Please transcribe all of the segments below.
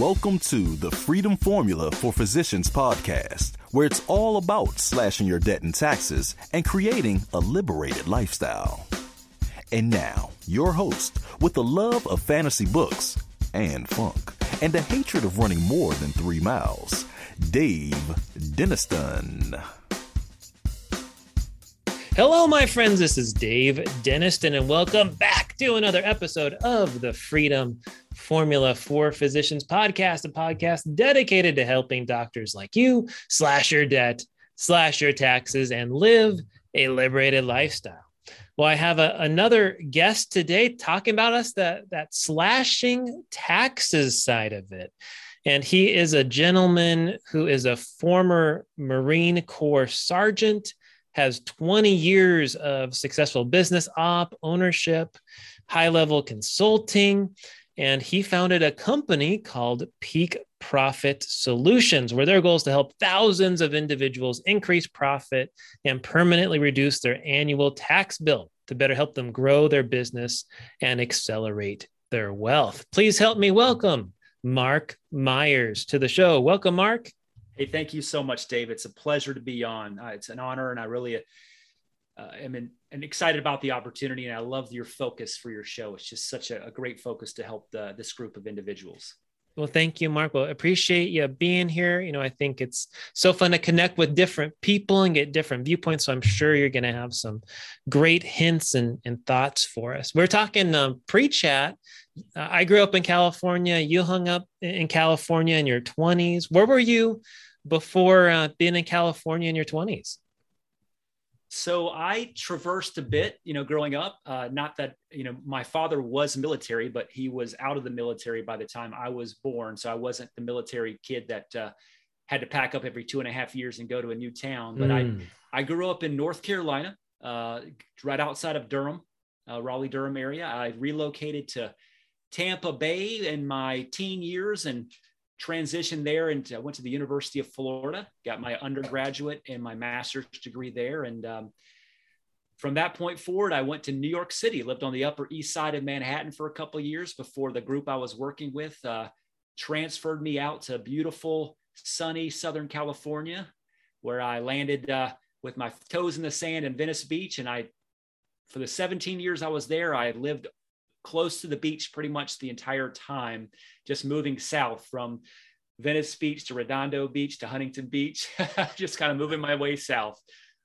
Welcome to the Freedom Formula for Physicians podcast, where it's all about slashing your debt and taxes and creating a liberated lifestyle. And now, your host, with a love of fantasy books and funk, and a hatred of running more than three miles, Dave Denniston. Hello, my friends. This is Dave Denniston, and welcome back to another episode of the Freedom Formula for Physicians podcast, a podcast dedicated to helping doctors like you slash your debt, slash your taxes, and live a liberated lifestyle. Well, I have a, another guest today talking about us that that slashing taxes side of it. And he is a gentleman who is a former Marine Corps sergeant, has 20 years of successful business op, ownership, high level consulting, and he founded a company called Peak Profit Solutions, where their goal is to help thousands of individuals increase profit and permanently reduce their annual tax bill to better help them grow their business and accelerate their wealth. Please help me welcome Mark Myers to the show. Welcome, Mark. Hey, thank you so much, Dave. It's a pleasure to be on. Uh, it's an honor, and I really uh, am in, and excited about the opportunity. And I love your focus for your show. It's just such a, a great focus to help the, this group of individuals. Well, thank you, Mark. Well, appreciate you being here. You know, I think it's so fun to connect with different people and get different viewpoints. So I'm sure you're going to have some great hints and, and thoughts for us. We're talking um, pre-chat. Uh, I grew up in California. You hung up in California in your 20s. Where were you before uh, being in California in your 20s? so I traversed a bit, you know, growing up. Uh, not that you know my father was military, but he was out of the military by the time I was born. So I wasn't the military kid that uh, had to pack up every two and a half years and go to a new town. But mm. I I grew up in North Carolina, uh, right outside of Durham, uh, Raleigh Durham area. I relocated to Tampa Bay in my teen years and transitioned there and I went to the University of Florida, got my undergraduate and my master's degree there. And um, from that point forward, I went to New York City, lived on the Upper East Side of Manhattan for a couple of years before the group I was working with uh, transferred me out to beautiful, sunny Southern California, where I landed uh, with my toes in the sand in Venice Beach. And I, for the 17 years I was there, I lived close to the beach pretty much the entire time, just moving south from Venice Beach to Redondo Beach to Huntington Beach, just kind of moving my way south.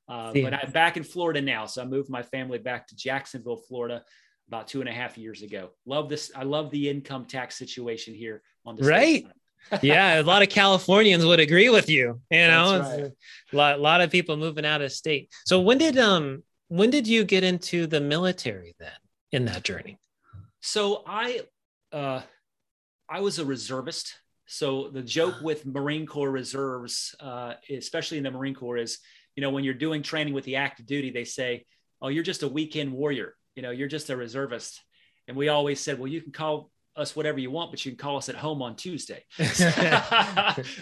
Uh, but I'm back in Florida now. So I moved my family back to Jacksonville, Florida about two and a half years ago. Love this. I love the income tax situation here on the right. yeah, a lot of Californians would agree with you. You know, right. a lot, a lot of people moving out of state. So when did um when did you get into the military then in that journey? So I, uh, I was a reservist. So the joke with Marine Corps reserves, uh, especially in the Marine Corps, is you know when you're doing training with the active duty, they say, "Oh, you're just a weekend warrior. You know, you're just a reservist." And we always said, "Well, you can call us whatever you want, but you can call us at home on Tuesday."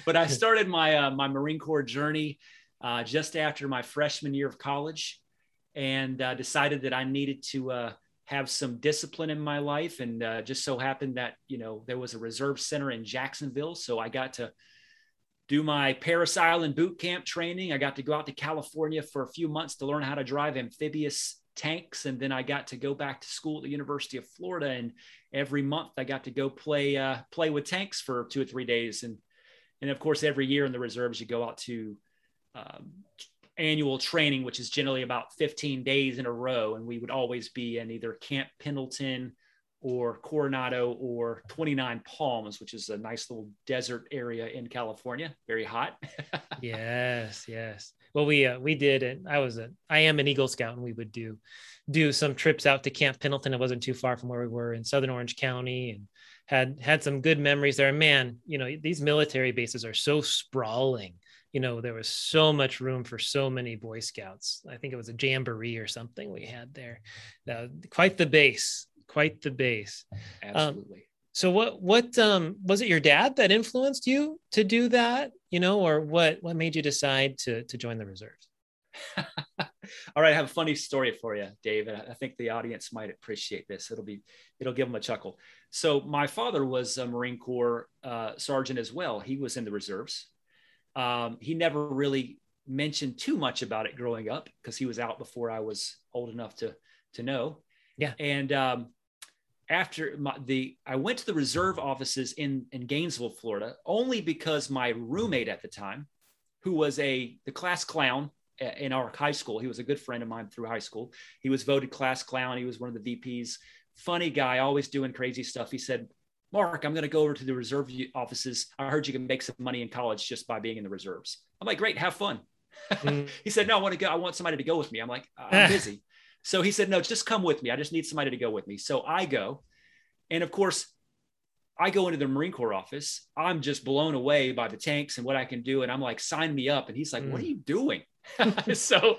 but I started my uh, my Marine Corps journey uh, just after my freshman year of college, and uh, decided that I needed to uh, have some discipline in my life. And uh, just so happened that you know there was a reserve center in jacksonville. So i got to do my parris island boot camp training. I got to go out to california for a few months to learn how to drive amphibious tanks. And then i got to go back to school at the university of florida. And every month i got to go play uh, play with tanks for two or three days. And and of course every year in the reserves you go out to um, annual training, which is generally about 15 days in a row. And we would always be in either Camp Pendleton or Coronado or 29 Palms, which is a nice little desert area in California, very hot. yes, yes. Well, we uh, we did, and I was a I am an Eagle Scout, and we would do do some trips out to Camp Pendleton. It wasn't too far from where we were in Southern Orange County, and had had some good memories there. Man, you know these military bases are so sprawling you know, there was so much room for so many Boy Scouts. I think it was a jamboree or something we had there. Uh, quite the base, quite the base. Um, Absolutely. Um, so what what um, was it your dad that influenced you to do that? You know, or what what made you decide to to join the reserves? All right, I have a funny story for you, david I think the audience might appreciate this. It'll be, it'll give them a chuckle. So my father was a Marine Corps uh, sergeant as well. He was in the reserves. Um, he never really mentioned too much about it growing up because he was out before I was old enough to to know. Yeah. And um, after my, the, I went to the reserve offices in in Gainesville, Florida, only because my roommate at the time, who was a the class clown in our high school, he was a good friend of mine through high school. He was voted class clown. He was one of the VPs. Funny guy, always doing crazy stuff. He said, Mark, I'm going to go over to the reserve offices. I heard you can make some money in college just by being in the reserves. I'm like, great, have fun. Mm. he said, no, I want to go. I want somebody to go with me. I'm like, I'm busy. So he said, no, just come with me. I just need somebody to go with me. So I go. And of course, I go into the Marine Corps office. I'm just blown away by the tanks and what I can do. And I'm like, sign me up. And he's like, mm. what are you doing? so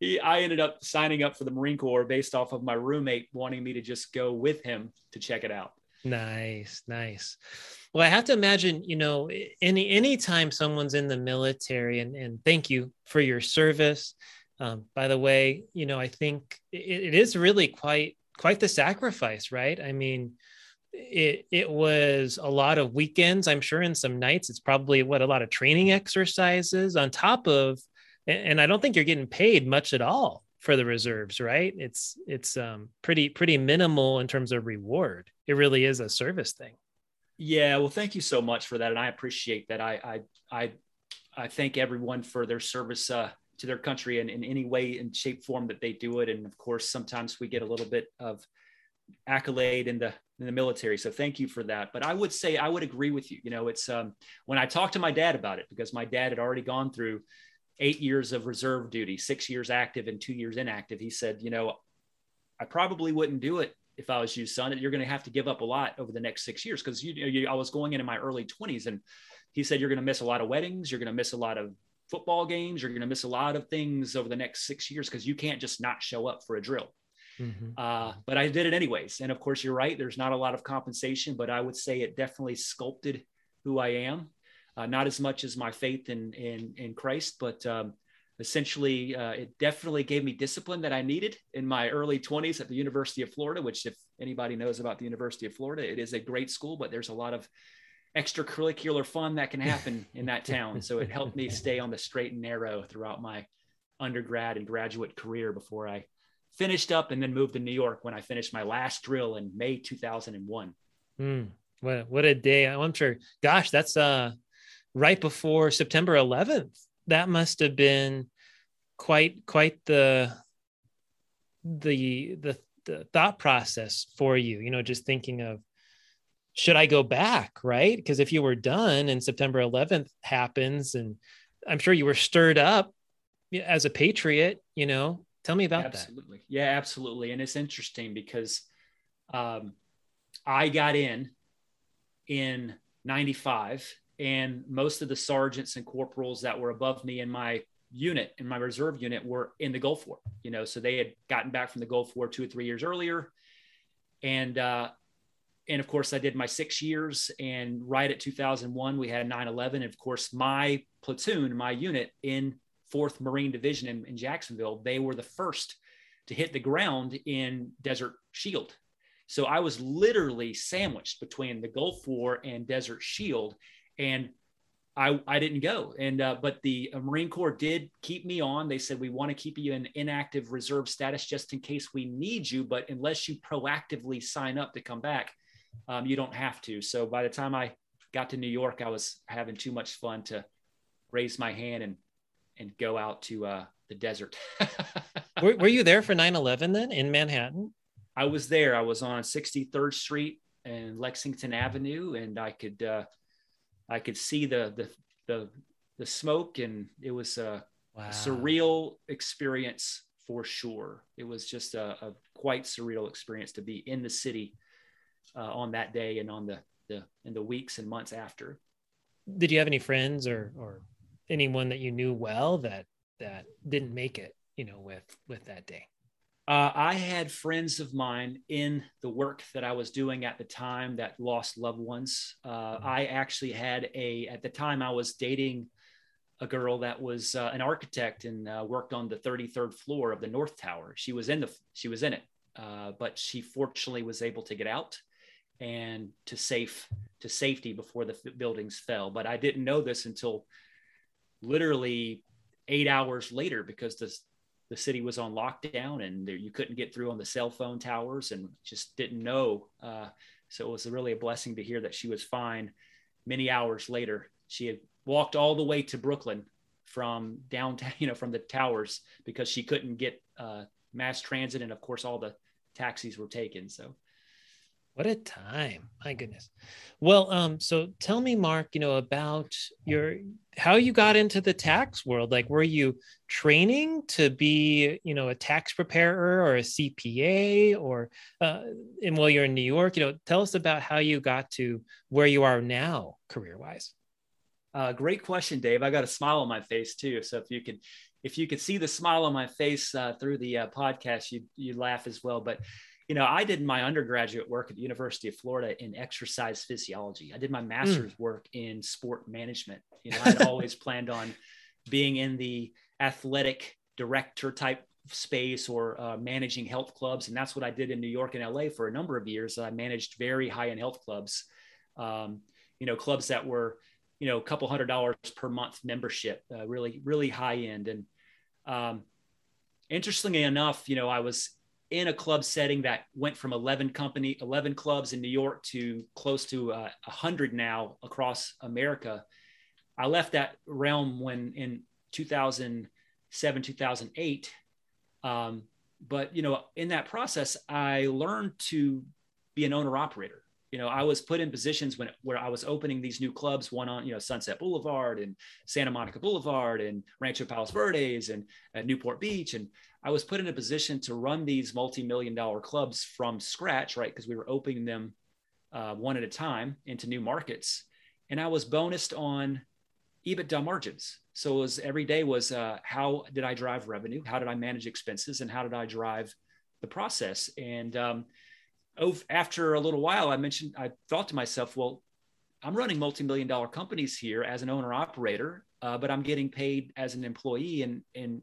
he, I ended up signing up for the Marine Corps based off of my roommate wanting me to just go with him to check it out. Nice, nice. Well, I have to imagine, you know, any anytime someone's in the military, and and thank you for your service. Um, by the way, you know, I think it, it is really quite quite the sacrifice, right? I mean, it it was a lot of weekends, I'm sure, and some nights. It's probably what a lot of training exercises on top of, and, and I don't think you're getting paid much at all for the reserves, right? It's it's um, pretty pretty minimal in terms of reward. It really is a service thing. Yeah, well, thank you so much for that, and I appreciate that. I I I, I thank everyone for their service uh, to their country and in any way and shape form that they do it. And of course, sometimes we get a little bit of accolade in the in the military. So thank you for that. But I would say I would agree with you. You know, it's um, when I talked to my dad about it because my dad had already gone through eight years of reserve duty, six years active and two years inactive. He said, you know, I probably wouldn't do it if I was you, son. You're going to have to give up a lot over the next six years because you, you, I was going into my early 20s, and he said you're going to miss a lot of weddings, you're going to miss a lot of football games, you're going to miss a lot of things over the next six years because you can't just not show up for a drill. Mm-hmm. Uh, but I did it anyways, and of course, you're right. There's not a lot of compensation, but I would say it definitely sculpted who I am uh, not as much as my faith in in, in Christ, but um, essentially uh, it definitely gave me discipline that I needed in my early 20s at the University of Florida. Which, if anybody knows about the University of Florida, it is a great school, but there's a lot of extracurricular fun that can happen in that town. So it helped me stay on the straight and narrow throughout my undergrad and graduate career before I finished up and then moved to New York when I finished my last drill in May 2001. Mm, what, what a day. I'm sure, gosh, that's, uh, right before September 11th. That must have been quite quite the the the, the thought process for you. You know, just thinking of should I go back, right? Because if you were done and September 11th happens, and I'm sure you were stirred up as a patriot, you know, tell me about absolutely. that. Absolutely. Yeah, absolutely. And it's interesting because um, I got in in 95 and most of the sergeants and corporals that were above me in my unit in my reserve unit were in the gulf war you know so they had gotten back from the gulf war two or three years earlier. And uh and of course i did my six years and right at 2001 we had 9-11 and of course my platoon my unit in fourth marine division in, in jacksonville they were the first to hit the ground in desert shield. So i was literally sandwiched between the gulf war and desert shield and I, I didn't go. And uh, but the uh, Marine Corps did keep me on. They said we want to keep you in inactive reserve status just in case we need you, but unless you proactively sign up to come back, um, you don't have to. So by the time I got to New York, I was having too much fun to raise my hand and and go out to uh, the desert. were, were you there for 9/11 then in Manhattan? I was there. I was on 63rd Street and Lexington Avenue, and I could. Uh, I could see the the the, the smoke, and it was a, wow. surreal experience for sure. It was just a, a, quite surreal experience to be in the city uh, on that day and on the the in the weeks and months after. Did you have any friends or or anyone that you knew well that that didn't make it? You know, with with that day. Uh, I had friends of mine in the work that I was doing at the time that lost loved ones. Uh, mm-hmm. I actually had a, at the time I was dating a girl that was uh, an architect and uh, worked on the 33rd floor of the North Tower. She was in the she was in it, uh, but she fortunately was able to get out and to safe to safety before the buildings fell. But I didn't know this until literally eight hours later because the the city was on lockdown and there, you couldn't get through on the cell phone towers and just didn't know. Uh, so it was really a blessing to hear that she was fine. Many hours later, she had walked all the way to Brooklyn from downtown, you know, from the towers because she couldn't get uh, mass transit, and of course, all the taxis were taken. So what a time. My goodness. Well, um, so tell me, Mark, you know, about your how you got into the tax world. Like, were you training to be, you know, a tax preparer or a CPA or uh, and while you're in New York, you know, tell us about how you got to where you are now career-wise. Uh, great question, Dave. I got a smile on my face too. So if you could, if you could see the smile on my face uh, through the uh, podcast, you you laugh as well. But you know, I did my undergraduate work at the University of Florida in exercise physiology. I did my master's mm. work in sport management. You know, I had always planned on being in the athletic director type space or uh, managing health clubs. And that's what I did in New York and LA for a number of years. I managed very high end health clubs, um, you know, clubs that were, you know, a couple hundred dollars per month membership, uh, really, really high end. And um, interestingly enough, you know, I was in a club setting that went from 11 company 11 clubs in new york to close to uh, 100 now across america i left that realm when in 2007 2008 um, but you know in that process i learned to be an owner operator. You know, I was put in positions when where I was opening these new clubs, one on you know Sunset Boulevard and Santa Monica Boulevard and Rancho Palos Verdes and Newport Beach, and I was put in a position to run these multi-million dollar clubs from scratch, right? Because we were opening them uh, one at a time into new markets, and I was bonused on EBITDA margins. So it was every day was uh, how did I drive revenue? How did I manage expenses? And how did I drive the process? And um, after a little while, I mentioned, I thought to myself, well, I'm running multi-million dollar companies here as an owner operator, uh, but I'm getting paid as an employee and, and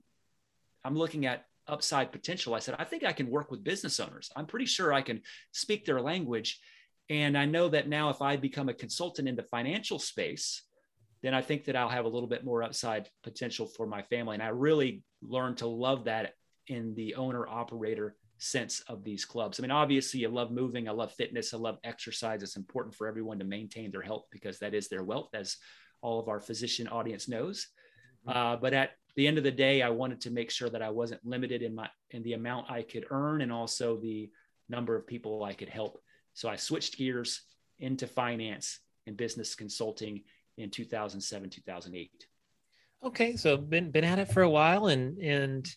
I'm looking at upside potential. I said, I think I can work with business owners. I'm pretty sure I can speak their language. And I know that now if I become a consultant in the financial space, then I think that I'll have a little bit more upside potential for my family. And I really learned to love that in the owner operator sense of these clubs. I mean, obviously, I love moving, I love fitness, I love exercise. It's important for everyone to maintain their health because that is their wealth, as all of our physician audience knows. Mm-hmm. Uh, but at the end of the day, I wanted to make sure that I wasn't limited in my in the amount I could earn and also the number of people I could help. So I switched gears into finance and business consulting in 2007, 2008. Okay, so been been at it for a while and and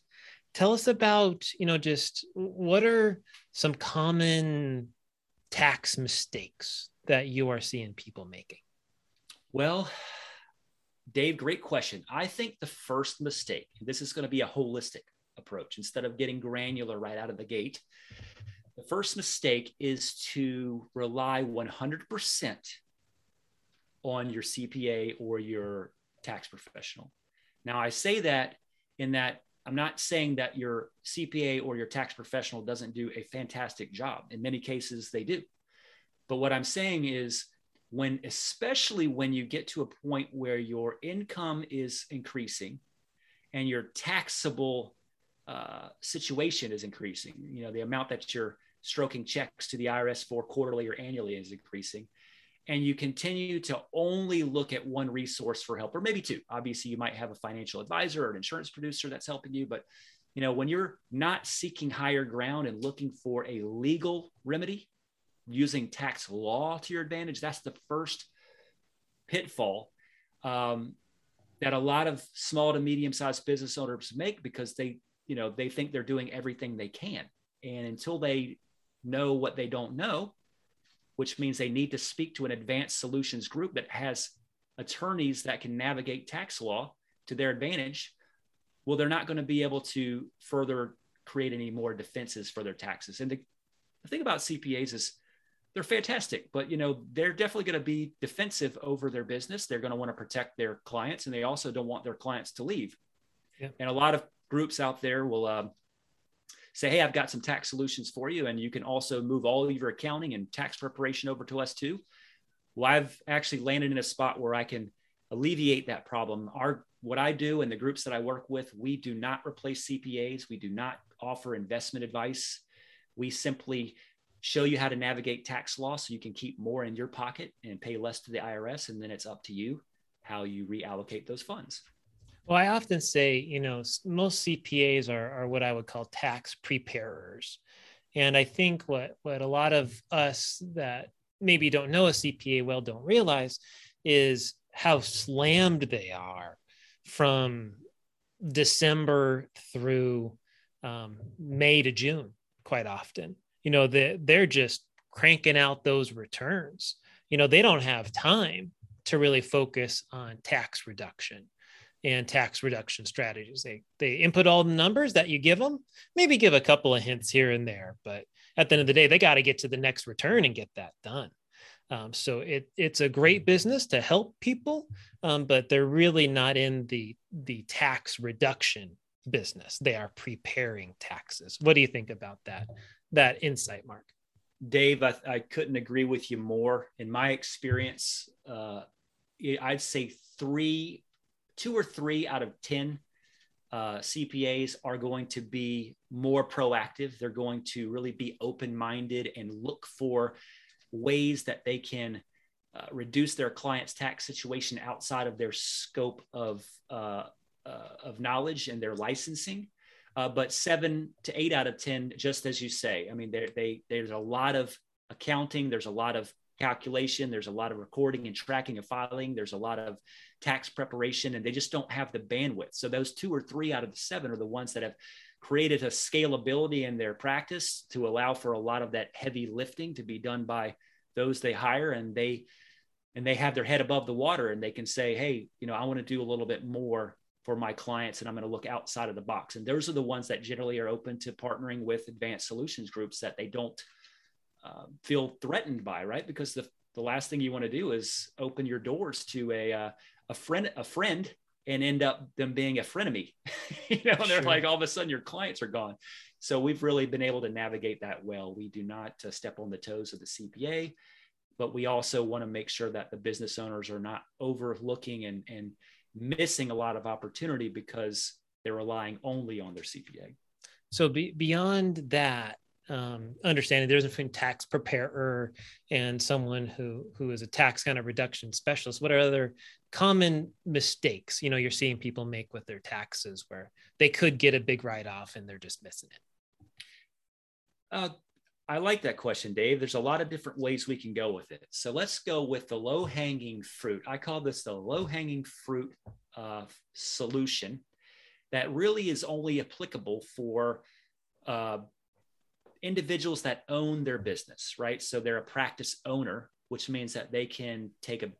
tell us about you know just what are some common tax mistakes that you are seeing people making well dave great question i think the first mistake this is going to be a holistic approach instead of getting granular right out of the gate the first mistake is to rely 100% on your cpa or your tax professional now i say that in that I'm not saying that your CPA or your tax professional doesn't do a fantastic job. In many cases, they do. But what I'm saying is, when, especially when you get to a point where your income is increasing and your taxable uh, situation is increasing, you know, the amount that you're stroking checks to the IRS for quarterly or annually is increasing and you continue to only look at one resource for help or maybe two. Obviously you might have a financial advisor or an insurance producer that's helping you but you know when you're not seeking higher ground and looking for a legal remedy using tax law to your advantage that's the first pitfall um, that a lot of small to medium sized business owners make because they you know they think they're doing everything they can and until they know what they don't know which means they need to speak to an advanced solutions group that has attorneys that can navigate tax law to their advantage. Well, they're not going to be able to further create any more defenses for their taxes. And the, the thing about CPAs is they're fantastic, but you know they're definitely going to be defensive over their business. They're going to want to protect their clients, and they also don't want their clients to leave. Yeah. And a lot of groups out there will um, say, "Hey, I've got some tax solutions for you, and you can also move all of your accounting and tax preparation over to us too." Well, I've actually landed in a spot where I can alleviate that problem. Our what I do and the groups that I work with, we do not replace CPAs. We do not offer investment advice. We simply show you how to navigate tax law so you can keep more in your pocket and pay less to the IRS. And then it's up to you how you reallocate those funds. Well, I often say, you know, most CPAs are, are what I would call tax preparers. And I think what, what a lot of us that maybe don't know a CPA well don't realize is how slammed they are from December through um, May to June, quite often you know that they're just cranking out those returns. You know they don't have time to really focus on tax reduction and tax reduction strategies. They they input all the numbers that you give them maybe give a couple of hints here and there but at the end of the day they got to get to the next return and get that done. Um, so it it's a great business to help people um, but they're really not in the the tax reduction business they are preparing taxes what do you think about that that insight, Mark. Dave, I, I couldn't agree with you more. In my experience, uh, I'd say three, two or three out of 10 uh, CPAs are going to be more proactive. They're going to really be open minded and look for ways that they can uh, reduce their client's tax situation outside of their scope of, uh of knowledge and their licensing. Uh, but seven to eight out of 10, just as you say, I mean, they, there's a lot of accounting, there's a lot of calculation, there's a lot of recording and tracking and filing, there's a lot of tax preparation, and they just don't have the bandwidth. So those two or three out of the seven are the ones that have created a scalability in their practice to allow for a lot of that heavy lifting to be done by those they hire and they and they have their head above the water and they can say hey you know i want to do a little bit more for my clients and I'm going to look outside of the box. And those are the ones that generally are open to partnering with advanced solutions groups that they don't uh, feel threatened by, right? Because the, the last thing you want to do is open your doors to a, uh, a friend, a friend and end up them being a frenemy, you know, and they're like, all of a sudden your clients are gone. So we've really been able to navigate that well. We do not uh, step on the toes of the CPA, but we also want to make sure that the business owners are not overlooking and, and missing a lot of opportunity because they're relying only on their CPA. So be, beyond that, um, understanding there's a between tax preparer and someone who who is a tax kind of reduction specialist. What are other common mistakes you know you're seeing people make with their taxes where they could get a big write off and they're just missing it? Uh, I like that question, Dave. There's a lot of different ways we can go with it. So let's go with the low hanging fruit. I call this the low hanging fruit uh, solution that really is only applicable for uh, individuals that own their business, right? So they're a practice owner, which means that they can take a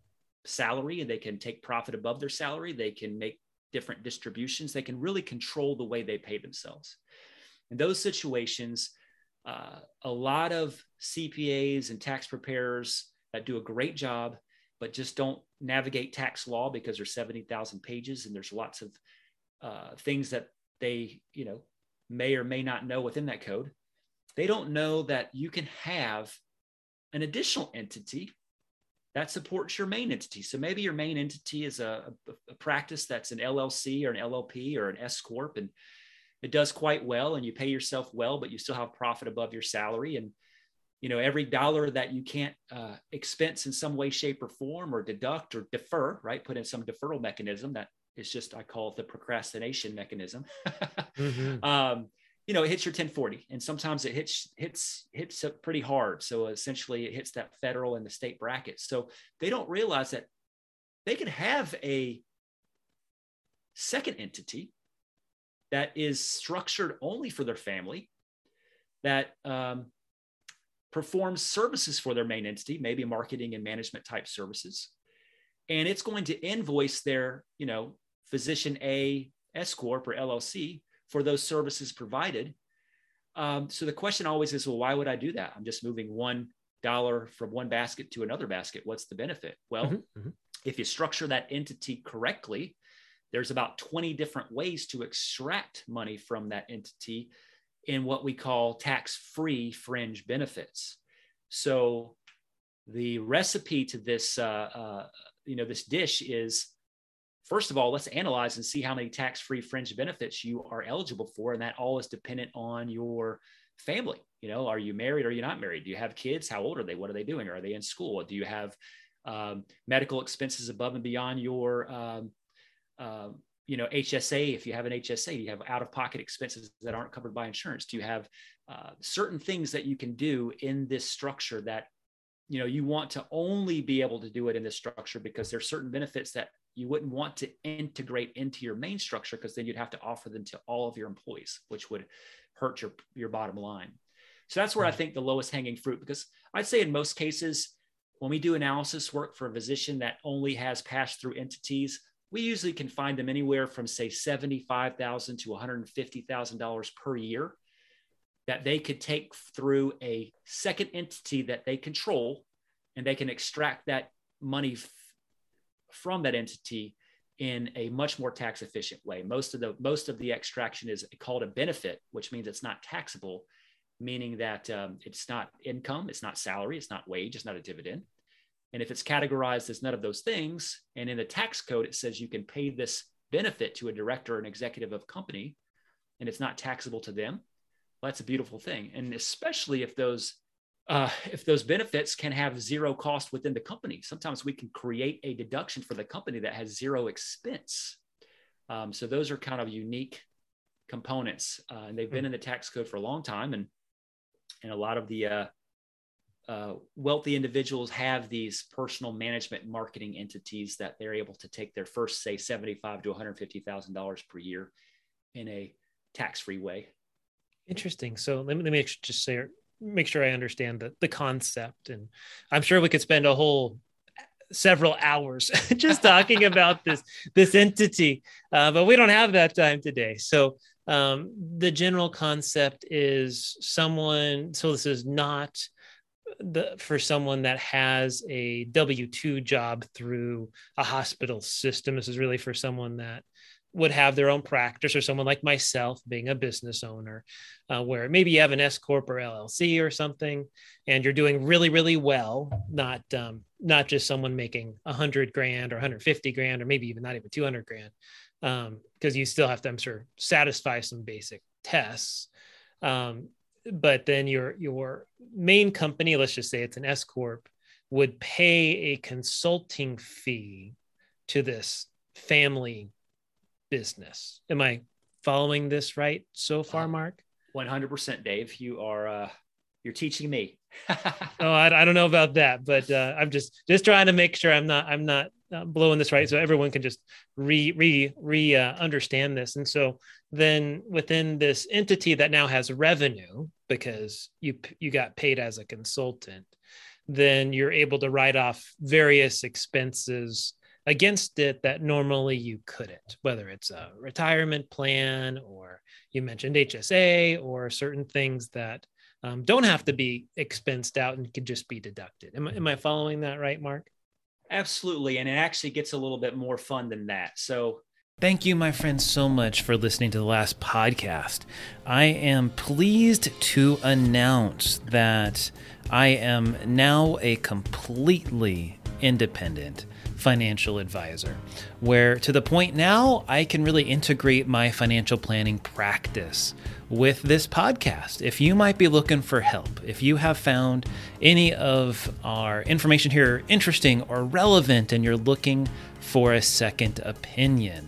salary and they can take profit above their salary. They can make different distributions. They can really control the way they pay themselves. In those situations, uh, a lot of CPAs and tax preparers that do a great job, but just don't navigate tax law because there's 70,000 pages and there's lots of uh, things that they, you know, may or may not know within that code. They don't know that you can have an additional entity that supports your main entity. So maybe your main entity is a, a, a practice that's an LLC or an LLP or an S corp, and it does quite well and you pay yourself well but you still have profit above your salary. And you know every dollar that you can't uh, expense in some way shape or form or deduct or defer right put in some deferral mechanism that is just i call it the procrastination mechanism. Mm-hmm. um, you know it hits your 1040 and sometimes it hits hits hits up pretty hard. So essentially it hits that federal and the state bracket. So they don't realize that they could have a second entity that is structured only for their family, that um, performs services for their main entity, maybe marketing and management type services. And it's going to invoice their, you know, physician A S Corp or LLC for those services provided. Um, so the question always is, well, why would I do that? I'm just moving one dollar from one basket to another basket. What's the benefit? Well, mm-hmm. Mm-hmm. if you structure that entity correctly, there's about 20 different ways to extract money from that entity in what we call tax-free fringe benefits. So the recipe to this, uh, uh, you know, this dish is first of all, let's analyze and see how many tax-free fringe benefits you are eligible for, and that all is dependent on your family. You know, are you married? Or are you not married? Do you have kids? How old are they? What are they doing? Are they in school? Do you have um, medical expenses above and beyond your um, uh, you know hsa if you have an hsa you have out of pocket expenses that aren't covered by insurance. Do you have uh, certain things that you can do in this structure that you know you want to only be able to do it in this structure because there's certain benefits that you wouldn't want to integrate into your main structure because then you'd have to offer them to all of your employees which would hurt your your bottom line. So that's where i think the lowest hanging fruit because i'd say in most cases when we do analysis work for a physician that only has pass through entities we usually can find them anywhere from say 75,000 to $150,000 per year that they could take through a second entity that they control and they can extract that money f- from that entity in a much more tax efficient way. Most of the most of the extraction is called a benefit, which means it's not taxable, meaning that um, it's not income, it's not salary, it's not wage, it's not a dividend. And if it's categorized as none of those things, and in the tax code it says you can pay this benefit to a director or an executive of company, and it's not taxable to them, well, that's a beautiful thing. And especially if those uh, if those benefits can have zero cost within the company, sometimes we can create a deduction for the company that has zero expense. Um, so those are kind of unique components, uh, and they've been in the tax code for a long time, and and a lot of the uh, uh, wealthy individuals have these personal management marketing entities that they're able to take their first, say, seventy-five to one hundred fifty thousand dollars per year in a tax-free way. Interesting. So let me, let me just say, make sure I understand the the concept, and I'm sure we could spend a whole several hours just talking about this this entity, uh, but we don't have that time today. So um, the general concept is someone. So this is not the for someone that has a W two job through a hospital system. This is really for someone that would have their own practice, or someone like myself, being a business owner, uh, where maybe you have an S corp or LLC or something, and you're doing really really well. Not um, not just someone making hundred grand or 150 grand, or maybe even not even 200 grand, because um, you still have to, I'm sure, satisfy some basic tests. Um, but then your your main company, let's just say it's an S corp, would pay a consulting fee to this family business. Am I following this right so far, uh, Mark? One hundred percent, Dave. You are uh, you're teaching me. oh, I, I, don't know about that, but uh, I'm just just trying to make sure I'm not I'm not uh, blowing this right, so everyone can just re re re uh, understand this. And so then within this entity that now has revenue because you you got paid as a consultant, then you're able to write off various expenses against it that normally you couldn't, whether it's a retirement plan or you mentioned HSA or certain things that um, don't have to be expensed out and could just be deducted. Am, am I following that right, Mark? Absolutely. And it actually gets a little bit more fun than that. So, Thank you, my friends, so much for listening to the last podcast. I am pleased to announce that I am now a completely independent financial advisor, where to the point now I can really integrate my financial planning practice with this podcast. If you might be looking for help, if you have found any of our information here interesting or relevant and you're looking for a second opinion,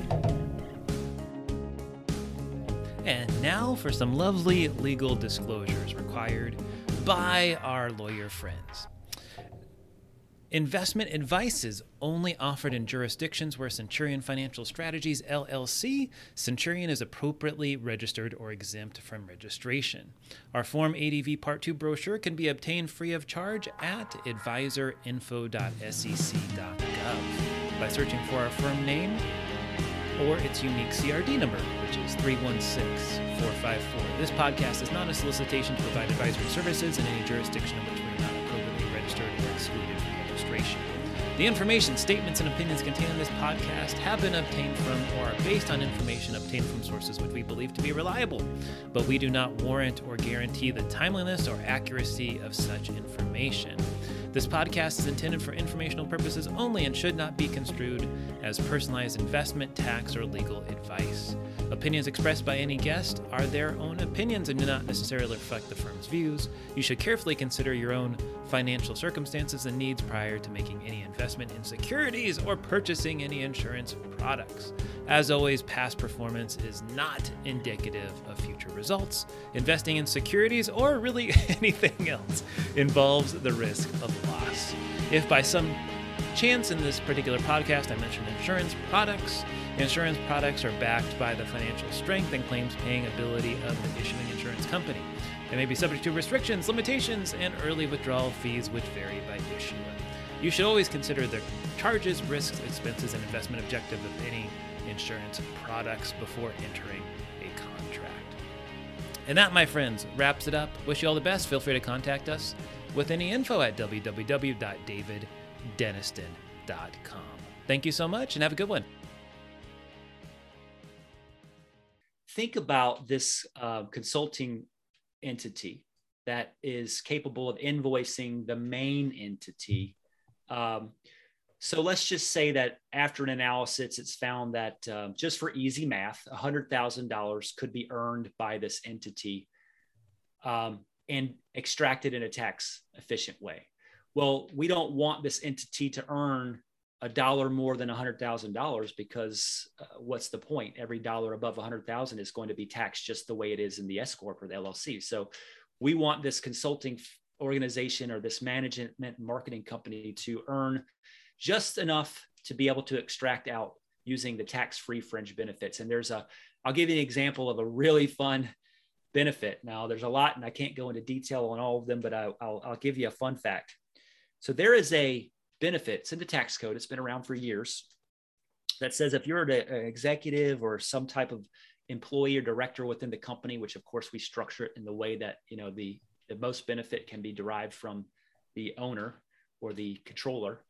Now for some lovely legal disclosures required by our lawyer friends. Investment advice is only offered in jurisdictions where Centurion Financial Strategies LLC, Centurion is appropriately registered or exempt from registration. Our Form ADV Part 2 brochure can be obtained free of charge at advisorinfo.sec.gov by searching for our firm name or its unique CRD number, which is 316454. This podcast is not a solicitation to provide advisory services in any jurisdiction in which we are not appropriately registered or excluded from registration. The information, statements, and opinions contained in this podcast have been obtained from or are based on information obtained from sources which we believe to be reliable, but we do not warrant or guarantee the timeliness or accuracy of such information. This podcast is intended for informational purposes only and should not be construed as personalized investment, tax, or legal advice. Opinions expressed by any guest are their own opinions and do not necessarily reflect the firm's views. You should carefully consider your own financial circumstances and needs prior to making any investment in securities or purchasing any insurance products. As always, past performance is not indicative of future results. Investing in securities or really anything else involves the risk of loss. If by some chance in this particular podcast I mentioned insurance products, insurance products are backed by the financial strength and claims paying ability of the issuing insurance company. They may be subject to restrictions, limitations, and early withdrawal fees which vary by issuer. You should always consider the charges, risks, expenses, and investment objective of any insurance products before entering a contract. And that, my friends, wraps it up. Wish you all the best. Feel free to contact us with any info at www.daviddeniston.com. Thank you so much and have a good one. Think about this uh, consulting entity that is capable of invoicing the main entity. Um, so let's just say that after an analysis, it's found that um, just for easy math, $100,000 could be earned by this entity um, and extracted in a tax efficient way. Well, we don't want this entity to earn a dollar more than $100,000 because uh, what's the point? Every dollar above 100,000 is going to be taxed just the way it is in the S corp or the LLC. So we want this consulting organization or this management marketing company to earn just enough to be able to extract out using the tax-free fringe benefits. And there's a, I'll give you an example of a really fun benefit. Now there's a lot and I can't go into detail on all of them, but I, will I'll give you a fun fact. So there is a benefits in the tax code. It's been around for years that says if you're an executive or some type of employee or director within the company, which of course we structure it in the way that you know the the most benefit can be derived from the owner or the controller.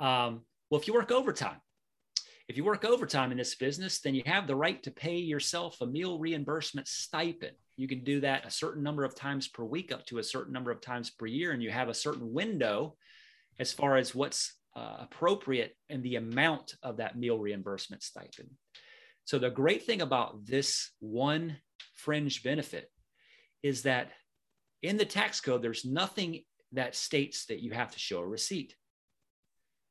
Um, well, if you work overtime, if you work overtime in this business, then you have the right to pay yourself a meal reimbursement stipend. You can do that a certain number of times per week, up to a certain number of times per year, and you have a certain window as far as what's uh, appropriate and the amount of that meal reimbursement stipend. So, the great thing about this one fringe benefit is that in the tax code, there's nothing that states that you have to show a receipt.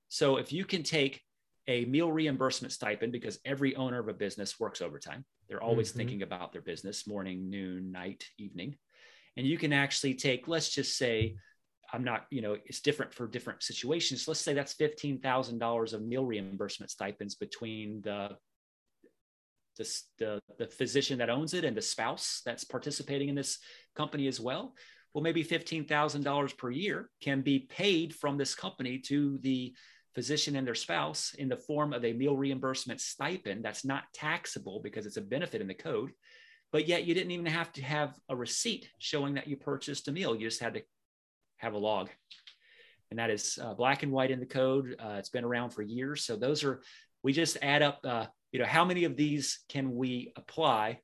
So, if you can take a meal reimbursement stipend because every owner of a business works overtime. They're always mm-hmm. thinking about their business morning, noon, night, evening. And you can actually take, let's just say, I'm not, you know, it's different for different situations. Let's say that's $15,000 of meal reimbursement stipends between the, the, the, the physician that owns it and the spouse that's participating in this company as well. Well, maybe $15,000 per year can be paid from this company to the physician and their spouse in the form of a meal reimbursement stipend that's not taxable because it's a benefit in the code but yet you didn't even have to have a receipt showing that you purchased a meal you just had to have a log. And that is uh, black and white in the code. Uh, it's been around for years. So those are, we just add up, uh, you know, how many of these can we apply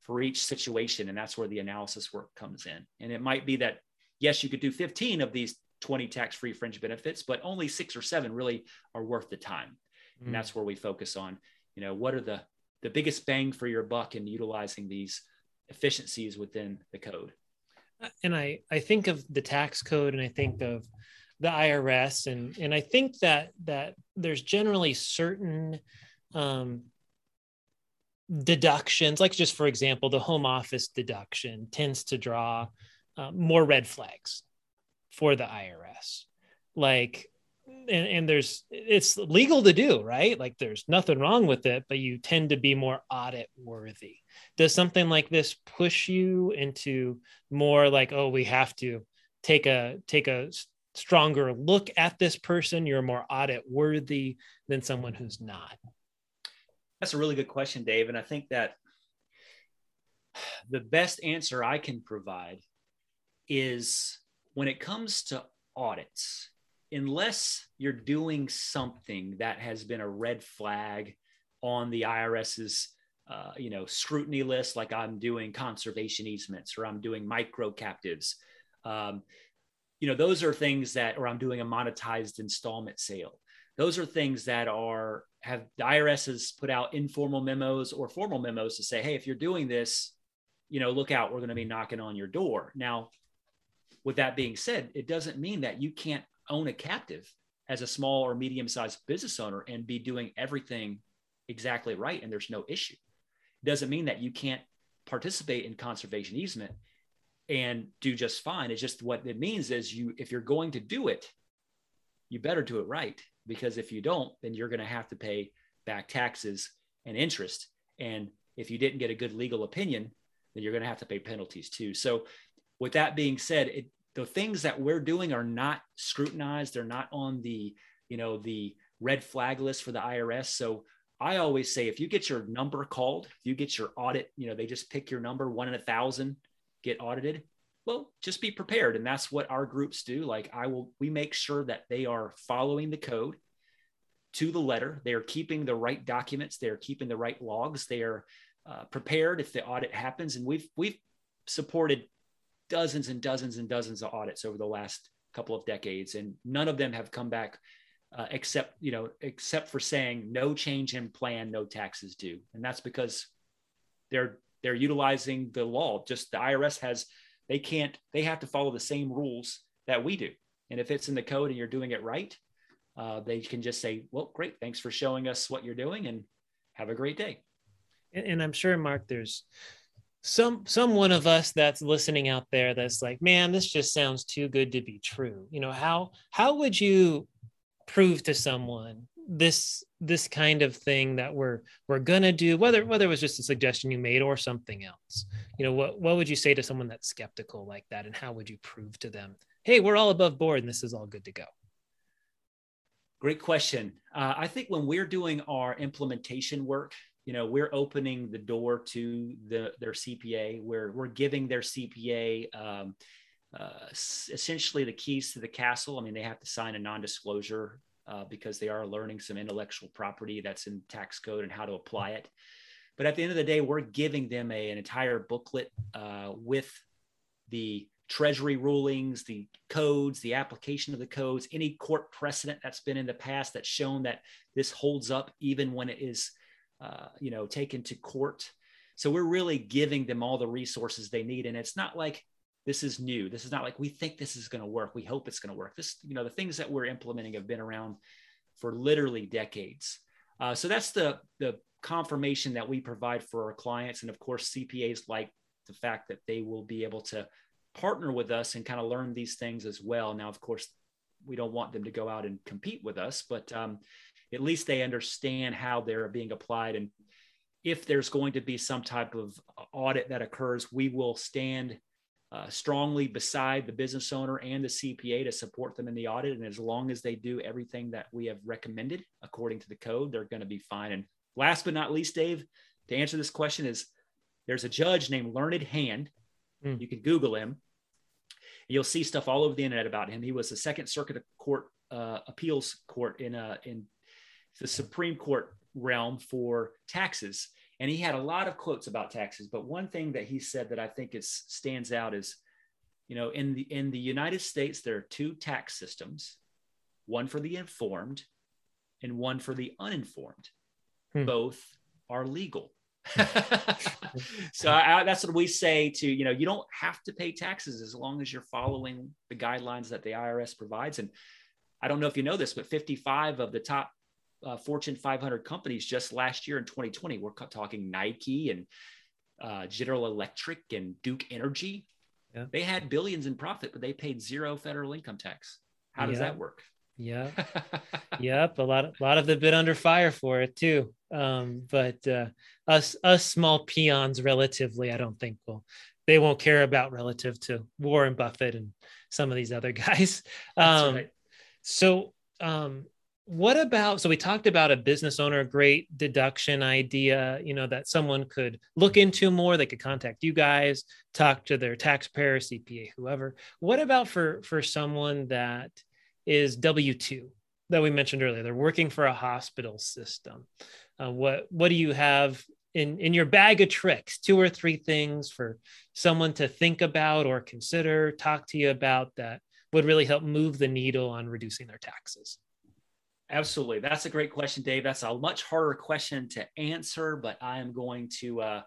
for each situation? And that's where the analysis work comes in. And it might be that, yes, you could do 15 of these 20 tax-free fringe benefits, but only six or seven really are worth the time. Mm. And that's where we focus on, you know, what are the, the biggest bang for your buck in utilizing these efficiencies within the code and I I think of the tax code and I think of the IRS and and I think that that there's generally certain um, deductions, like just for example, the home office deduction tends to draw uh, more red flags for the IRS. Like and, and there's it's legal to do right? Like there's nothing wrong with it but you tend to be more audit worthy. Does something like this push you into more like oh we have to take a take a stronger look at this person? You're more audit worthy than someone who's not? That's a really good question dave and i think that the best answer i can provide is when it comes to audits unless you're doing something that has been a red flag on the IRS's uh, you know scrutiny list, like I'm doing conservation easements or I'm doing micro captives, um, you know those are things that, or I'm doing a monetized installment sale. Those are things that are have the IRS has put out informal memos or formal memos to say, hey, if you're doing this, you know, look out, we're going to be knocking on your door. Now, with that being said, it doesn't mean that you can't own a captive as a small or medium sized business owner and be doing everything exactly right and there's no issue. Doesn't mean that you can't participate in conservation easement and do just fine. It's just what it means is you if you're going to do it, you better do it right because if you don't, then you're going to have to pay back taxes and interest. And if you didn't get a good legal opinion, then you're going to have to pay penalties too. So, with that being said, it, the things that we're doing are not scrutinized. They're not on the you know the red flag list for the irs so i always say if you get your number called if you get your audit you know they just pick your number one in a thousand get audited well just be prepared. And that's what our groups do. Like i will we make sure that they are following the code to the letter. They are keeping the right documents. They are keeping the right logs. They are uh, prepared if the audit happens. And we've we've supported dozens and dozens and dozens of audits over the last couple of decades, and none of them have come back uh, except you know except for saying no change in plan, no taxes due, and that's because they're they're utilizing the law. Just the IRS has they can't they have to follow the same rules that we do, and if it's in the code and you're doing it right, uh, they can just say, well, great, thanks for showing us what you're doing, and have a great day. And, and I'm sure, Mark, there's some some one of us that's listening out there that's like man this just sounds too good to be true. You know how how would you prove to someone this this kind of thing that we're we're gonna do whether whether it was just a suggestion you made or something else? You know what what would you say to someone that's skeptical like that and how would you prove to them hey we're all above board and this is all good to go great question. Uh, i think when we're doing our implementation work you know we're opening the door to the their cpa we're, we're giving their cpa um, uh, essentially the keys to the castle. I mean they have to sign a non-disclosure uh, because they are learning some intellectual property that's in tax code and how to apply it. But at the end of the day we're giving them a, an entire booklet uh, with the treasury rulings the codes the application of the codes any court precedent that's been in the past that's shown that this holds up even when it is uh, you know, taken to court. So we're really giving them all the resources they need. And it's not like this is new. This is not like we think this is going to work. We hope it's going to work. This, you know, the things that we're implementing have been around for literally decades. Uh, so that's the the confirmation that we provide for our clients. And of course, CPAs like the fact that they will be able to partner with us and kind of learn these things as well. Now, of course, we don't want them to go out and compete with us, but um, at least they understand how they're being applied. And if there's going to be some type of audit that occurs, we will stand uh, strongly beside the business owner and the CPA to support them in the audit. And as long as they do everything that we have recommended according to the code, they're going to be fine. And last but not least, Dave, to answer this question is there's a judge named Learned Hand. Mm. You can Google him. You'll see stuff all over the internet about him. He was the Second Circuit Court uh, appeals court in uh, in the Supreme Court realm for taxes. And he had a lot of quotes about taxes. But one thing that he said that I think is stands out is, you know, in the in the United States, there are two tax systems, one for the informed and one for the uninformed. Hmm. Both are legal. so I, that's what we say to you know you don't have to pay taxes as long as you're following the guidelines that the IRS provides and I don't know if you know this but 55 of the top uh, Fortune 500 companies just last year in 2020. We're talking Nike and uh, General Electric and Duke Energy. Yeah. They had billions in profit, but they paid zero federal income tax. How does yeah. that work? Yeah. yep. A lot, a lot of the bit under fire for it too. Um, but uh, us, us small peons, relatively, I don't think will they won't care about relative to Warren Buffett and some of these other guys. Um, right. So, um, what about so we talked about a business owner great deduction idea you know that someone could look into more they could contact you guys talk to their taxpayer cpa whoever. What about for for someone that is w2 that we mentioned earlier? They're working for a hospital system. Uh, what what do you have in in your bag of tricks? Two or three things for someone to think about or consider talk to you about that would really help move the needle on reducing their taxes absolutely. That's a great question dave. That's a much harder question to answer but i am going to uh,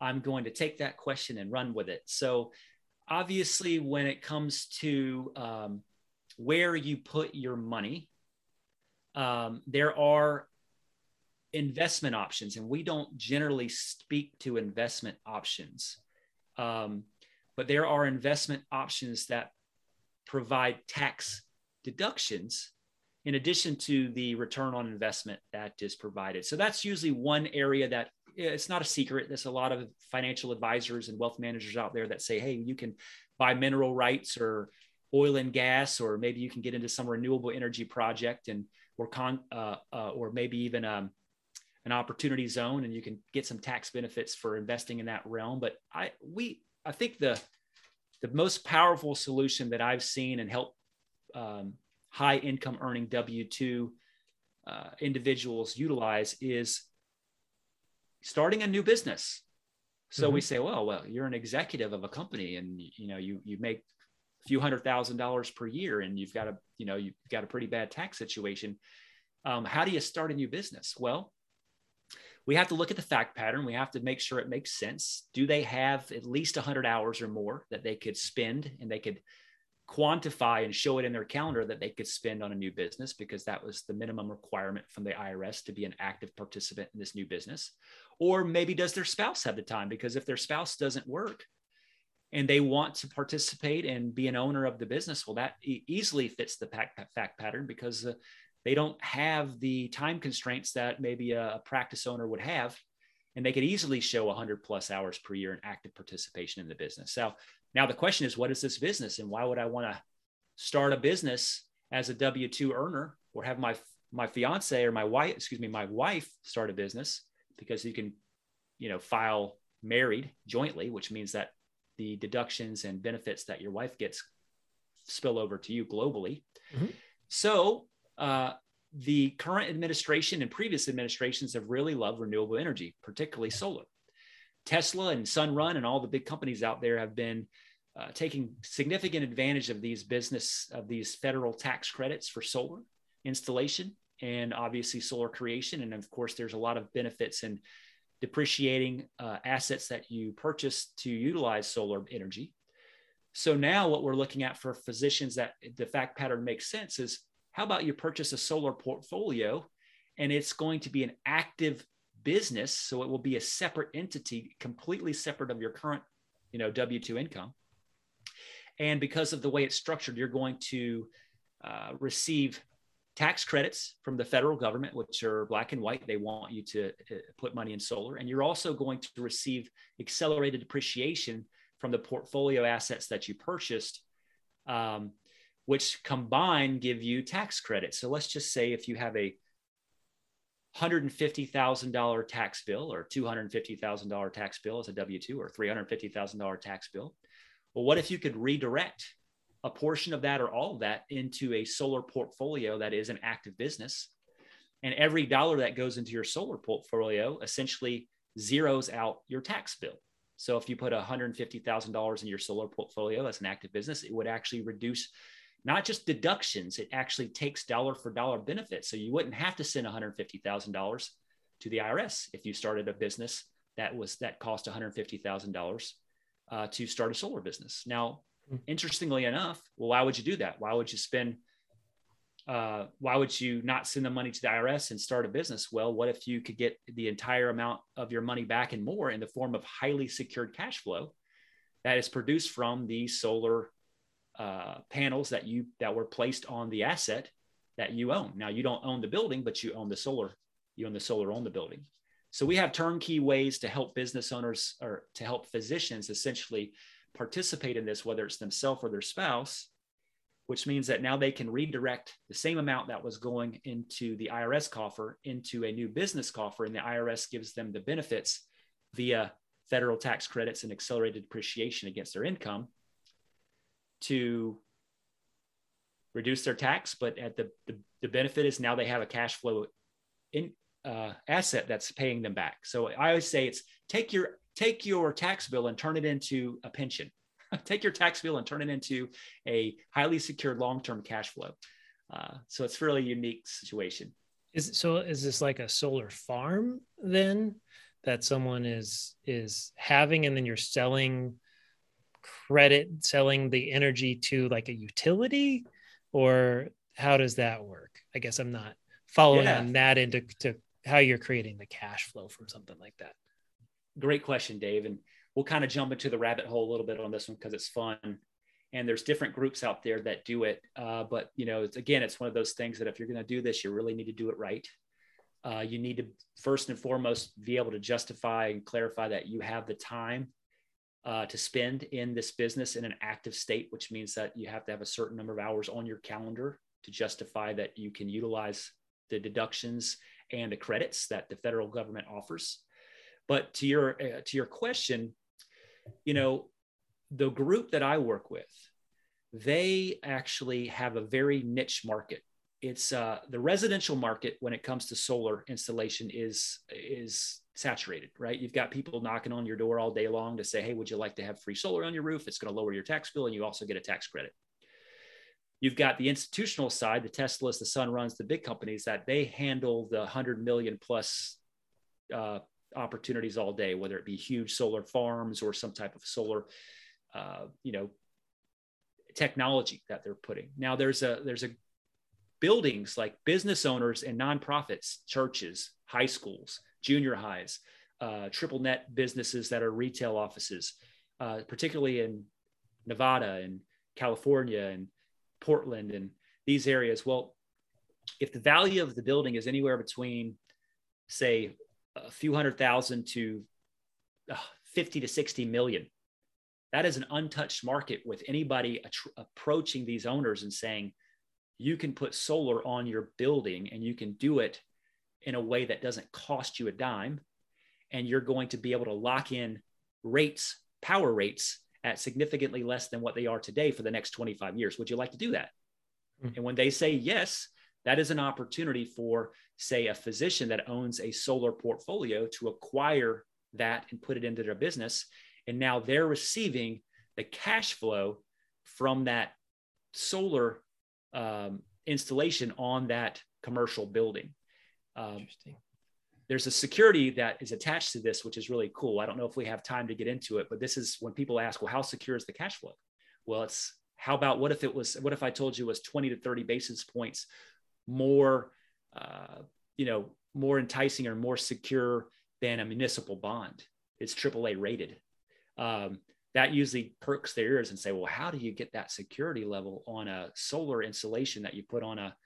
i'm going to take that question and run with it. So obviously when it comes to um, where you put your money um, there are investment options, and we don't generally speak to investment options, um, but there are investment options that provide tax deductions in addition to the return on investment that is provided. So that's usually one area that it's not a secret. There's a lot of financial advisors and wealth managers out there that say, hey, you can buy mineral rights or oil and gas, or maybe you can get into some renewable energy project and or con uh, uh, or maybe even um, an opportunity zone and you can get some tax benefits for investing in that realm but i we i think the the most powerful solution that i've seen and help um, high income earning w2 uh, individuals utilize is starting a new business so mm-hmm. we say well well you're an executive of a company and you know you you make a few hundred thousand dollars per year and you've got a you know you've got a pretty bad tax situation um, how do you start a new business well we have to look at the fact pattern. We have to make sure it makes sense. Do they have at least 100 hours or more that they could spend and they could quantify and show it in their calendar that they could spend on a new business because that was the minimum requirement from the IRS to be an active participant in this new business? Or maybe does their spouse have the time? Because if their spouse doesn't work, and they want to participate and be an owner of the business, well, that e- easily fits the fact, fact pattern because uh, they don't have the time constraints that maybe a, practice owner would have and they could easily show 100 plus hours per year in active participation in the business so now the question is what is this business and why would i want to start a business as a w2 earner or have my my fiance or my wife excuse me my wife start a business because you can you know file married jointly which means that the deductions and benefits that your wife gets spill over to you globally mm-hmm. so uh, the current administration and previous administrations have really loved renewable energy, particularly solar. Tesla and Sunrun and all the big companies out there have been uh, taking significant advantage of these business of these federal tax credits for solar installation and obviously solar creation. And of course, there's a lot of benefits in depreciating uh, assets that you purchase to utilize solar energy. So now what we're looking at for physicians that the fact pattern makes sense is how about you purchase a solar portfolio and it's going to be an active business. So it will be a separate entity, completely separate of your current, you know, W 2 income. And because of the way it's structured, you're going to uh, receive tax credits from the federal government, which are black and white. They want you to uh, put money in solar. And you're also going to receive accelerated depreciation from the portfolio assets that you purchased um, which combined give you tax credits. So let's just say if you have a $150,000 tax bill or $250,000 tax bill as a W 2 or $350,000 tax bill. Well, what if you could redirect a portion of that or all of that into a solar portfolio that is an active business? And every dollar that goes into your solar portfolio essentially zeroes out your tax bill. So if you put $150,000 in your solar portfolio as an active business, it would actually reduce not just deductions, it actually takes dollar for dollar benefits. So you wouldn't have to send $150,000 to the IRS if you started a business that was that cost $150,000 uh, to start a solar business. Now, hmm. interestingly enough, well, why would you do that? Why would you spend? Uh, why would you not send the money to the IRS and start a business? Well, what if you could get the entire amount of your money back and more in the form of highly secured cash flow that is produced from the solar uh, panels that you that were placed on the asset that you own. Now you don't own the building, but you own the solar. You own the solar on the building. So we have turnkey ways to help business owners or to help physicians essentially participate in this, whether it's themselves or their spouse, which means that now they can redirect the same amount that was going into the IRS coffer into a new business coffer, and the IRS gives them the benefits via federal tax credits and accelerated depreciation against their income to reduce their tax. But at the, the, the benefit is now they have a cash flow in uh, asset that's paying them back. So I always say it's take your take your tax bill and turn it into a pension. take your tax bill and turn it into a highly secured long-term cash flow. Uh, so it's a really unique situation. Is so is this like a solar farm then that someone is is having and then you're selling credit selling the energy to like a utility or how does that work? I guess I'm not following yeah. on that into to how you're creating the cash flow from something like that. Great question, Dave. And we'll kind of jump into the rabbit hole a little bit on this one because it's fun. And there's different groups out there that do it. Uh, but you know, it's, again, it's one of those things that if you're going to do this, you really need to do it right. Uh, you need to first and foremost be able to justify and clarify that you have the time uh, to spend in this business in an active state, which means that you have to have a certain number of hours on your calendar to justify that you can utilize the deductions and the credits that the federal government offers. But to your uh, to your question, you know, the group that I work with, they actually have a very niche market. It's uh, the residential market when it comes to solar installation is is saturated, right? You've got people knocking on your door all day long to say, "Hey, would you like to have free solar on your roof? It's going to lower your tax bill, and you also get a tax credit." You've got the institutional side, the Teslas, the Sunruns, the big companies that they handle the hundred million plus uh, opportunities all day, whether it be huge solar farms or some type of solar, uh, you know, technology that they're putting. Now there's a there's a buildings like business owners and nonprofits, churches, high schools, junior highs, uh, triple net businesses that are retail offices, uh, particularly in Nevada and California and Portland and these areas. Well, if the value of the building is anywhere between, say, a few hundred thousand to uh, 50 to 60 million, that is an untouched market with anybody approaching these owners and saying, you can put solar on your building and you can do it in a way that doesn't cost you a dime. And you're going to be able to lock in rates, power rates at significantly less than what they are today for the next 25 years. Would you like to do that? Mm-hmm. And when they say yes, that is an opportunity for, say, a physician that owns a solar portfolio to acquire that and put it into their business. And now they're receiving the cash flow from that solar um, installation on that commercial building. Um, Interesting there's a security that is attached to this, which is really cool. I don't know if we have time to get into it, but this is when people ask, well, how secure is the cash flow? Well, it's how about what if it was, what if I told you it was 20 to 30 basis points more, uh, you know, more enticing or more secure than a municipal bond? It's AAA rated. Um, that usually perks their ears and say, well, how do you get that security level on a solar installation that you put on a,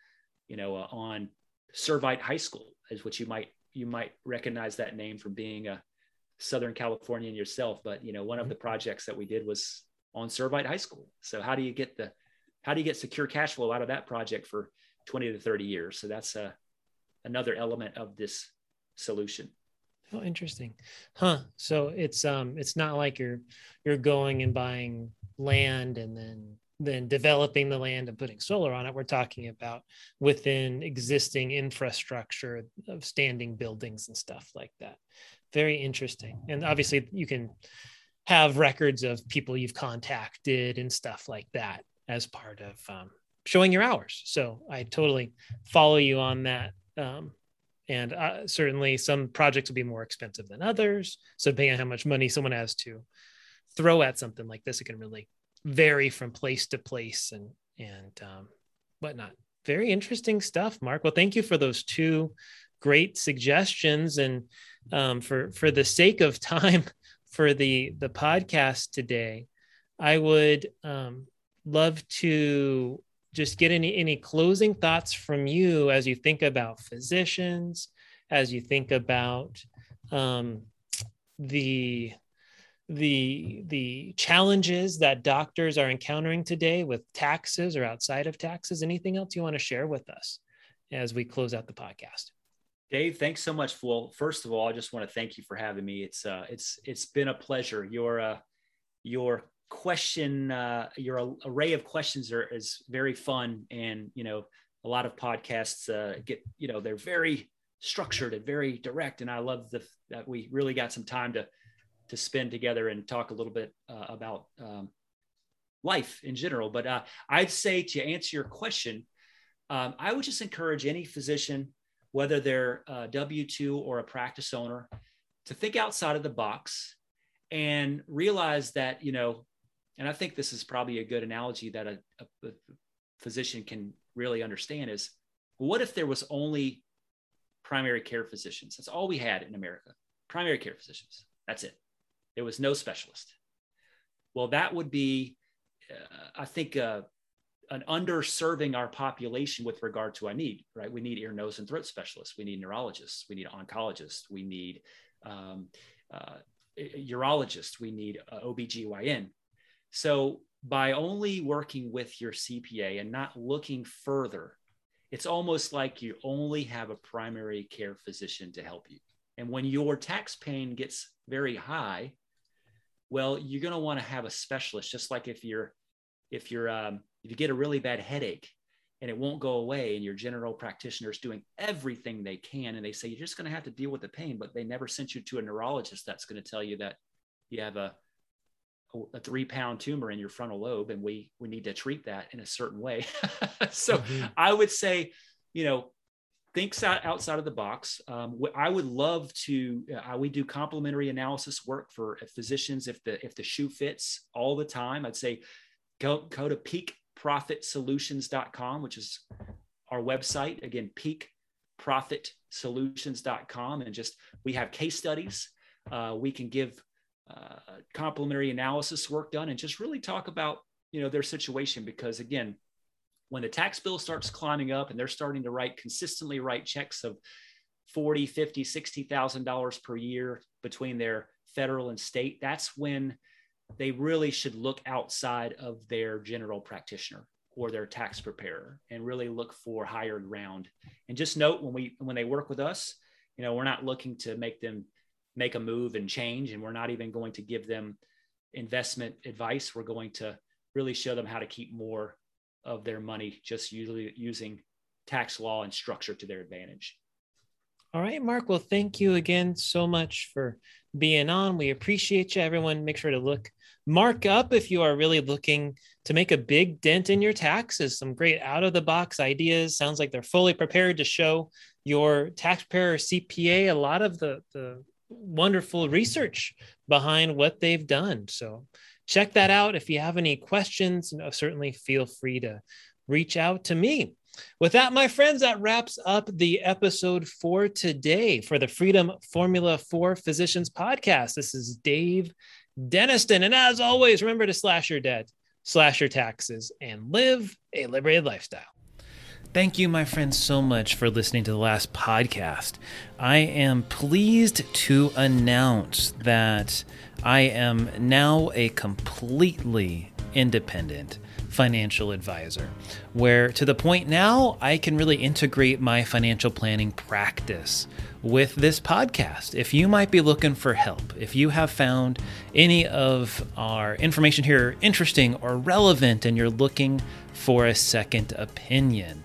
you know, uh, on Servite High School, is what you might you might recognize that name from being a Southern Californian yourself. But you know, one of mm-hmm. the projects that we did was on Servite High School. So how do you get the how do you get secure cash flow out of that project for 20 to 30 years? So that's a uh, another element of this solution. Oh, interesting. Huh. So it's um it's not like you're you're going and buying land and then then developing the land and putting solar on it. We're talking about within existing infrastructure of standing buildings and stuff like that. Very interesting. And obviously, you can have records of people you've contacted and stuff like that as part of um, showing your hours. So I totally follow you on that. Um, and uh, certainly, some projects will be more expensive than others. So, depending on how much money someone has to throw at something like this, it can really vary from place to place and and um, whatnot. Very interesting stuff, Mark. Well, thank you for those two great suggestions, and um, for for the sake of time for the the podcast today, I would um, love to just get any any closing thoughts from you as you think about physicians, as you think about um, the the the challenges that doctors are encountering today with taxes or outside of taxes anything else you want to share with us as we close out the podcast? Dave thanks so much. Well first of all i just want to thank you for having me. It's uh it's it's been a pleasure. Your uh your question uh your array of questions are is very fun and you know a lot of podcasts uh get you know they're very structured and very direct. And i love the that we really got some time to to spend together and talk a little bit uh, about um, life in general. But uh, I'd say to answer your question, um, I would just encourage any physician, whether they're a W 2 or a practice owner, to think outside of the box and realize that, you know, and I think this is probably a good analogy that a, a, a physician can really understand is what if there was only primary care physicians? That's all we had in America primary care physicians. That's it. There was no specialist. Well, that would be, uh, I think, uh, an underserving our population with regard to I need, right? We need ear, nose, and throat specialists. We need neurologists. We need oncologists. We need um, uh, urologists. We need uh, OBGYN. So by only working with your CPA and not looking further, it's almost like you only have a primary care physician to help you. And when your tax pain gets very high, well you're going to want to have a specialist just like if you're if you're um, if you get a really bad headache and it won't go away and your general practitioner is doing everything they can and they say you're just going to have to deal with the pain but they never sent you to a neurologist that's going to tell you that you have a a three pound tumor in your frontal lobe and we we need to treat that in a certain way so mm-hmm. i would say you know thinks outside of the box. Um, I would love to. Uh, we do complementary analysis work for physicians if the if the shoe fits all the time. I'd say go go to peakprofitsolutions.com, which is our website. Again, peakprofitsolutions.com, and just we have case studies. Uh, we can give uh, complementary analysis work done and just really talk about you know their situation because again when the tax bill starts climbing up and they're starting to write consistently write checks of 40 50 60000 dollars per year between their federal and state that's when they really should look outside of their general practitioner or their tax preparer and really look for higher ground. And just note when we when they work with us you know we're not looking to make them make a move and change and we're not even going to give them investment advice. We're going to really show them how to keep more of their money, just usually using tax law and structure to their advantage. All right, Mark. Well, thank you again so much for being on. We appreciate you. Everyone, make sure to look Mark up if you are really looking to make a big dent in your taxes. Some great out of the box ideas. Sounds like they're fully prepared to show your taxpayer CPA a lot of the, the wonderful research behind what they've done. So check that out. If you have any questions, you know, certainly feel free to reach out to me. With that, my friends, that wraps up the episode for today for the Freedom Formula for Physicians podcast. This is Dave Denniston. And as always, remember to slash your debt, slash your taxes, and live a liberated lifestyle. Thank you, my friends, so much for listening to the last podcast. I am pleased to announce that I am now a completely independent financial advisor, where to the point now I can really integrate my financial planning practice with this podcast. If you might be looking for help, if you have found any of our information here interesting or relevant and you're looking for a second opinion,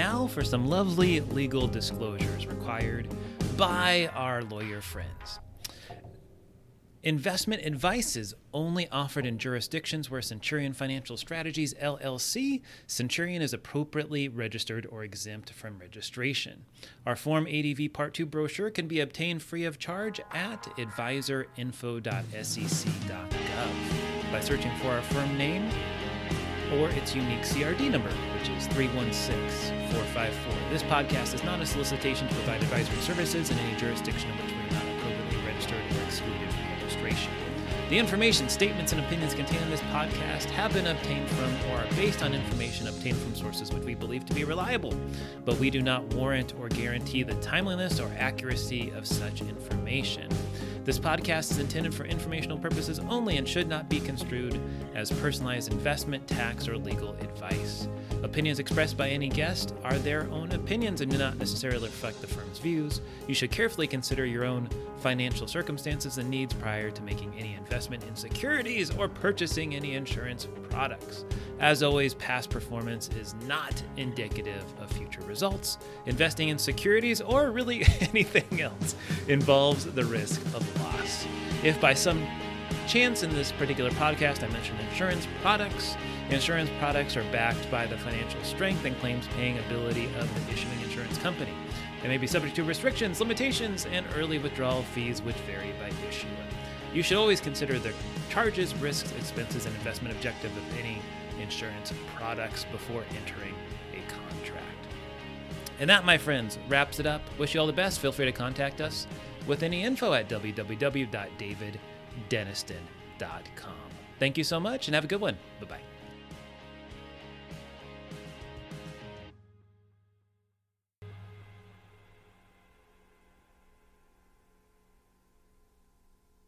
Now for some lovely legal disclosures required by our lawyer friends. Investment advice is only offered in jurisdictions where Centurion Financial Strategies LLC, Centurion is appropriately registered or exempt from registration. Our Form ADV Part 2 brochure can be obtained free of charge at advisorinfo.sec.gov by searching for our firm name or its unique CRD number, which is 316454. This podcast is not a solicitation to provide advisory services in any jurisdiction in which we are not appropriately registered or excluded from registration. The information, statements, and opinions contained in this podcast have been obtained from or are based on information obtained from sources which we believe to be reliable, but we do not warrant or guarantee the timeliness or accuracy of such information. This podcast is intended for informational purposes only and should not be construed as personalized investment, tax, or legal advice. Opinions expressed by any guest are their own opinions and do not necessarily reflect the firm's views. You should carefully consider your own financial circumstances and needs prior to making any investment in securities or purchasing any insurance products. As always, past performance is not indicative of future results. Investing in securities or really anything else involves the risk of loss. If by some chance in this particular podcast I mentioned insurance products, insurance products are backed by the financial strength and claims paying ability of the issuing insurance company. They may be subject to restrictions, limitations, and early withdrawal fees which vary by issuer. You should always consider the charges, risks, expenses, and investment objective of any insurance products before entering a contract. And that, my friends, wraps it up. Wish you all the best. Feel free to contact us with any info at www.daviddenniston.com. Thank you so much and have a good one. Bye bye.